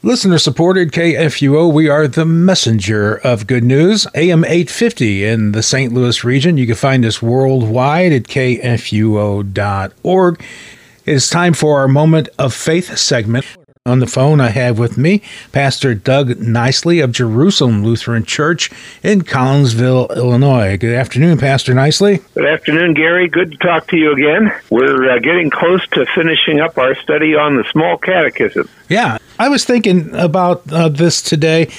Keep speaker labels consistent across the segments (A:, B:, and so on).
A: Listener supported KFUO. We are the messenger of good news. AM 850 in the St. Louis region. You can find us worldwide at kfuo.org. It's time for our moment of faith segment. On the phone, I have with me Pastor Doug Nicely of Jerusalem Lutheran Church in Collinsville, Illinois. Good afternoon, Pastor Nicely.
B: Good afternoon, Gary. Good to talk to you again. We're uh, getting close to finishing up our study on the small catechism.
A: Yeah, I was thinking about uh, this today,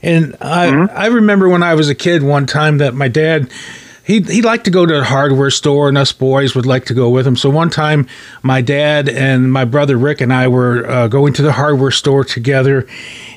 A: and I, mm-hmm. I remember when I was a kid one time that my dad he he liked to go to the hardware store, and us boys would like to go with him. So one time, my dad and my brother Rick and I were uh, going to the hardware store together,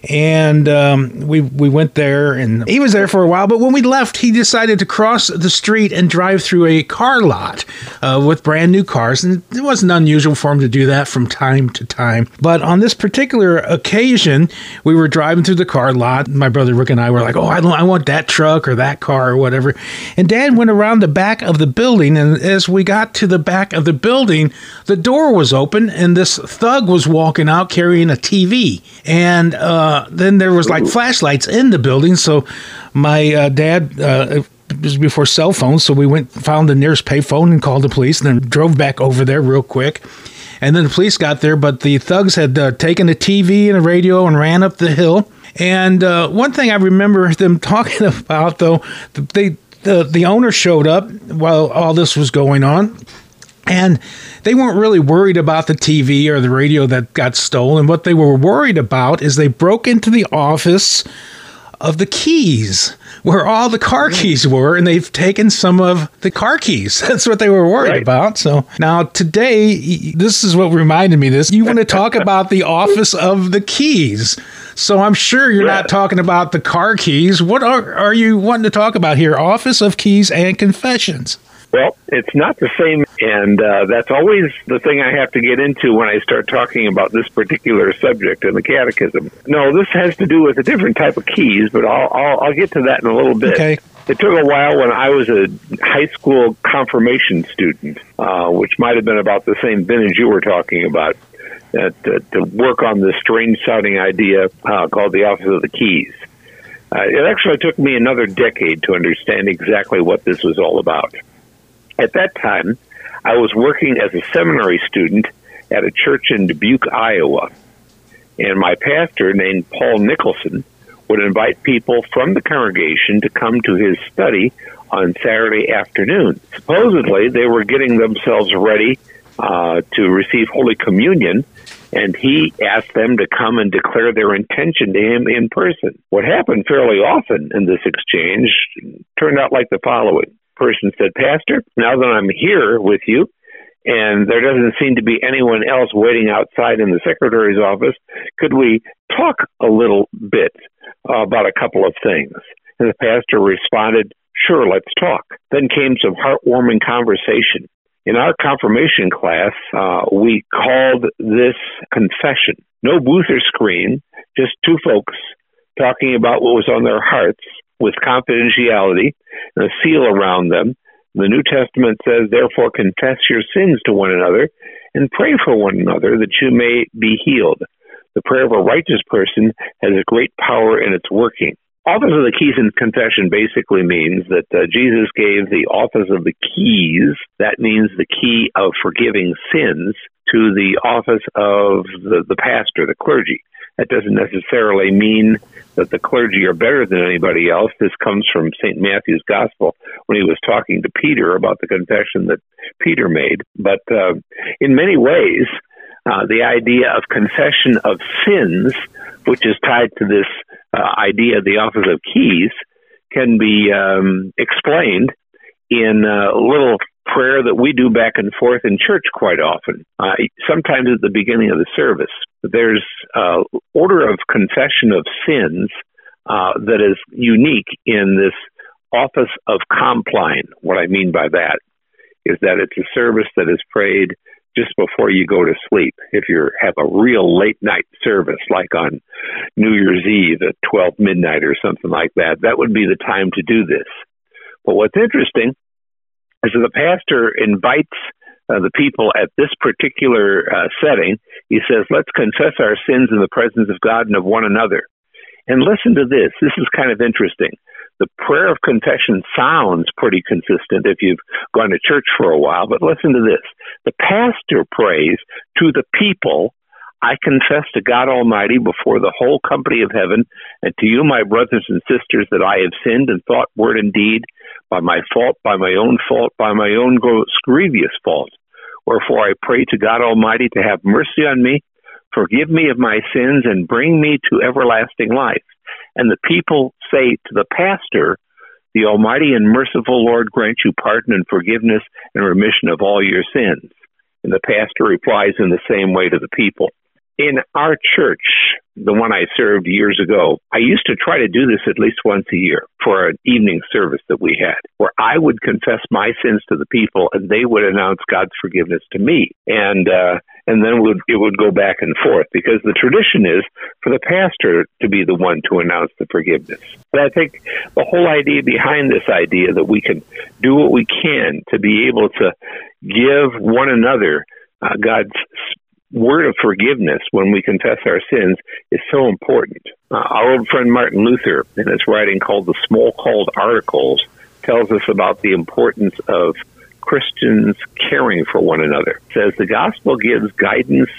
A: and um, we we went there, and he was there for a while. But when we left, he decided to cross the street and drive through a car lot uh, with brand new cars, and it wasn't unusual for him to do that from time to time. But on this particular occasion, we were driving through the car lot. My brother Rick and I were like, "Oh, I, I want that truck or that car or whatever," and Dad went around the back of the building, and as we got to the back of the building, the door was open, and this thug was walking out carrying a TV. And uh, then there was like flashlights in the building. So my uh, dad. Uh, it was before cell phones, so we went found the nearest payphone and called the police, and then drove back over there real quick. And then the police got there, but the thugs had uh, taken a TV and a radio and ran up the hill. And uh, one thing I remember them talking about, though, they the the owner showed up while all this was going on. And they weren't really worried about the TV or the radio that got stolen. What they were worried about is they broke into the office of the keys where all the car keys were and they've taken some of the car keys. That's what they were worried right. about. So now today this is what reminded me this. You want to talk about the office of the keys. So i'm sure you're yeah. not talking about the car keys. What are, are you wanting to talk about here? Office of keys and confessions
B: well, it's not the same, and uh, that's always the thing I have to get into when I start talking about this particular subject in the Catechism. No, this has to do with a different type of keys, but I'll I'll, I'll get to that in a little bit.
A: Okay.
B: It took a while when I was a high school confirmation student, uh, which might have been about the same vintage you were talking about, uh, to, to work on this strange sounding idea uh, called the Office of the Keys. Uh, it actually took me another decade to understand exactly what this was all about. At that time, I was working as a seminary student at a church in Dubuque, Iowa. And my pastor, named Paul Nicholson, would invite people from the congregation to come to his study on Saturday afternoon. Supposedly, they were getting themselves ready uh, to receive Holy Communion, and he asked them to come and declare their intention to him in person. What happened fairly often in this exchange turned out like the following person said, Pastor, now that I'm here with you, and there doesn't seem to be anyone else waiting outside in the secretary's office, could we talk a little bit about a couple of things? And the pastor responded, Sure, let's talk. Then came some heartwarming conversation. In our confirmation class, uh, we called this confession. No booth or screen, just two folks talking about what was on their hearts with confidentiality a seal around them. The New Testament says, therefore, confess your sins to one another and pray for one another that you may be healed. The prayer of a righteous person has a great power in its working. Office of the keys in confession basically means that uh, Jesus gave the office of the keys, that means the key of forgiving sins, to the office of the, the pastor, the clergy. That doesn't necessarily mean that the clergy are better than anybody else. This comes from St. Matthew's Gospel when he was talking to Peter about the confession that Peter made. But uh, in many ways, uh, the idea of confession of sins, which is tied to this uh, idea of the office of keys, can be um, explained in a little prayer that we do back and forth in church quite often, uh, sometimes at the beginning of the service. There's uh, order of confession of sins uh, that is unique in this office of compline. What I mean by that is that it's a service that is prayed just before you go to sleep. If you have a real late night service, like on New Year's Eve at 12 midnight or something like that, that would be the time to do this. But what's interesting is that the pastor invites uh, the people at this particular uh, setting. He says, Let's confess our sins in the presence of God and of one another. And listen to this. This is kind of interesting. The prayer of confession sounds pretty consistent if you've gone to church for a while, but listen to this. The pastor prays to the people I confess to God Almighty before the whole company of heaven and to you, my brothers and sisters, that I have sinned in thought, word, and deed by my fault, by my own fault, by my own grievous fault. Wherefore I pray to God Almighty to have mercy on me, forgive me of my sins, and bring me to everlasting life. And the people say to the pastor, The Almighty and merciful Lord grant you pardon and forgiveness and remission of all your sins. And the pastor replies in the same way to the people. In our church, the one I served years ago, I used to try to do this at least once a year for an evening service that we had, where I would confess my sins to the people and they would announce God's forgiveness to me. And, uh, and then would, it would go back and forth because the tradition is for the pastor to be the one to announce the forgiveness. But I think the whole idea behind this idea that we can do what we can to be able to give one another uh, God's word of forgiveness when we confess our sins is so important. Uh, our old friend Martin Luther, in his writing called The Smalcald Articles, tells us about the importance of Christians caring for one another. says the gospel gives guidance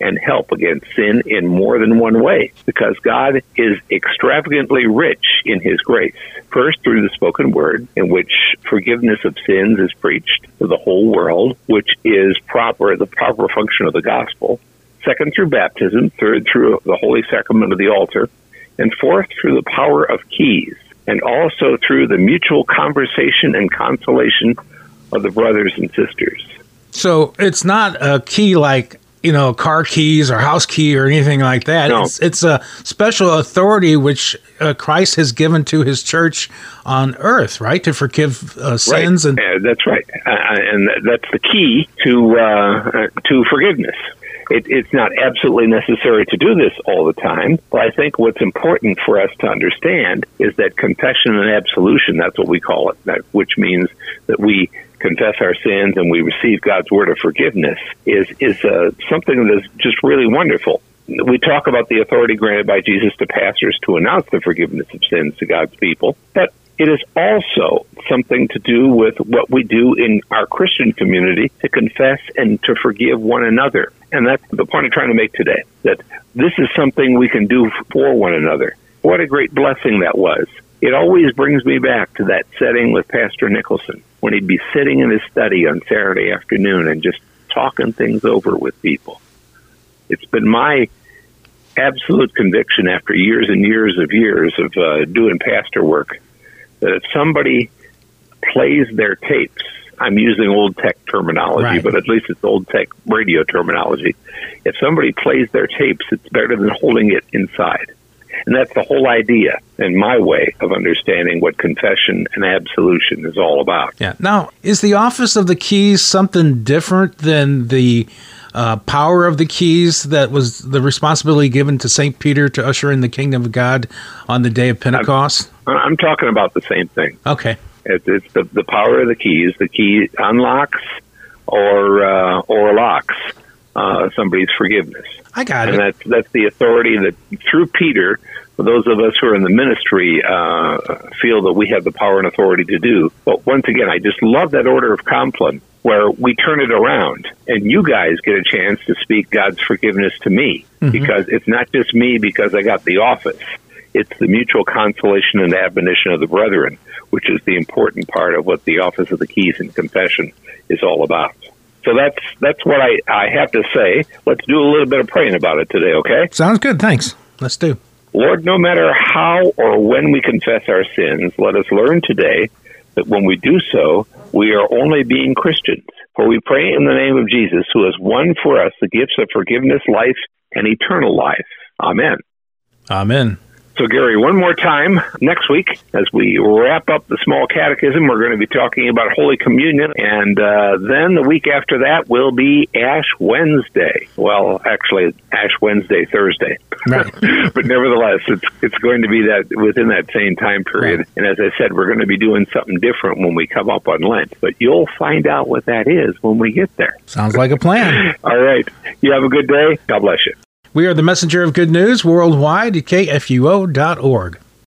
B: and help against sin in more than one way because God is extravagantly rich in his grace. First, through the spoken word, in which forgiveness of sins is preached to the whole world, which is proper, the proper function of the gospel. Second, through baptism. Third, through the holy sacrament of the altar. And fourth, through the power of keys. And also through the mutual conversation and consolation of the brothers and sisters.
A: So it's not a key like you know, car keys or house key or anything like that. No. It's, it's a special authority which uh, Christ has given to his church on earth, right? To forgive uh, sins.
B: Right. And that's right. Uh, and that's the key to, uh, to forgiveness. It, it's not absolutely necessary to do this all the time, but I think what's important for us to understand is that confession and absolution, that's what we call it, that, which means that we confess our sins and we receive God's word of forgiveness is is uh, something that's just really wonderful. We talk about the authority granted by Jesus to pastors to announce the forgiveness of sins to God's people, but it is also something to do with what we do in our Christian community to confess and to forgive one another. And that's the point I'm trying to make today, that this is something we can do for one another. What a great blessing that was. It always brings me back to that setting with Pastor Nicholson when he'd be sitting in his study on Saturday afternoon and just talking things over with people. It's been my absolute conviction after years and years of years of uh, doing pastor work that if somebody plays their tapes, I'm using old tech terminology, right. but at least it's old tech radio terminology. If somebody plays their tapes, it's better than holding it inside. And that's the whole idea in my way of understanding what confession and absolution is all about.
A: Yeah. Now, is the office of the keys something different than the uh, power of the keys that was the responsibility given to St. Peter to usher in the kingdom of God on the day of Pentecost?
B: I'm, I'm talking about the same thing.
A: Okay.
B: It's, it's the, the power of the keys. The key unlocks or, uh, or locks uh, somebody's forgiveness.
A: I got
B: and
A: it.
B: And that's, that's the authority that through Peter, those of us who are in the ministry, uh, feel that we have the power and authority to do. But once again, I just love that order of Compline where we turn it around and you guys get a chance to speak God's forgiveness to me mm-hmm. because it's not just me because I got the office. It's the mutual consolation and admonition of the brethren, which is the important part of what the office of the keys and confession is all about. So that's that's what I, I have to say. Let's do a little bit of praying about it today, okay?
A: Sounds good. Thanks. Let's do.
B: Lord, no matter how or when we confess our sins, let us learn today that when we do so, we are only being Christians. For we pray in the name of Jesus, who has won for us the gifts of forgiveness, life, and eternal life. Amen.
A: Amen.
B: So, Gary, one more time next week as we wrap up the small catechism, we're going to be talking about Holy Communion. And uh, then the week after that will be Ash Wednesday. Well, actually, Ash Wednesday, Thursday. Right. but nevertheless, it's, it's going to be that within that same time period. Right. And as I said, we're going to be doing something different when we come up on Lent. But you'll find out what that is when we get there.
A: Sounds like a plan.
B: All right. You have a good day. God bless you.
A: We are the messenger of good news worldwide at kfuo.org.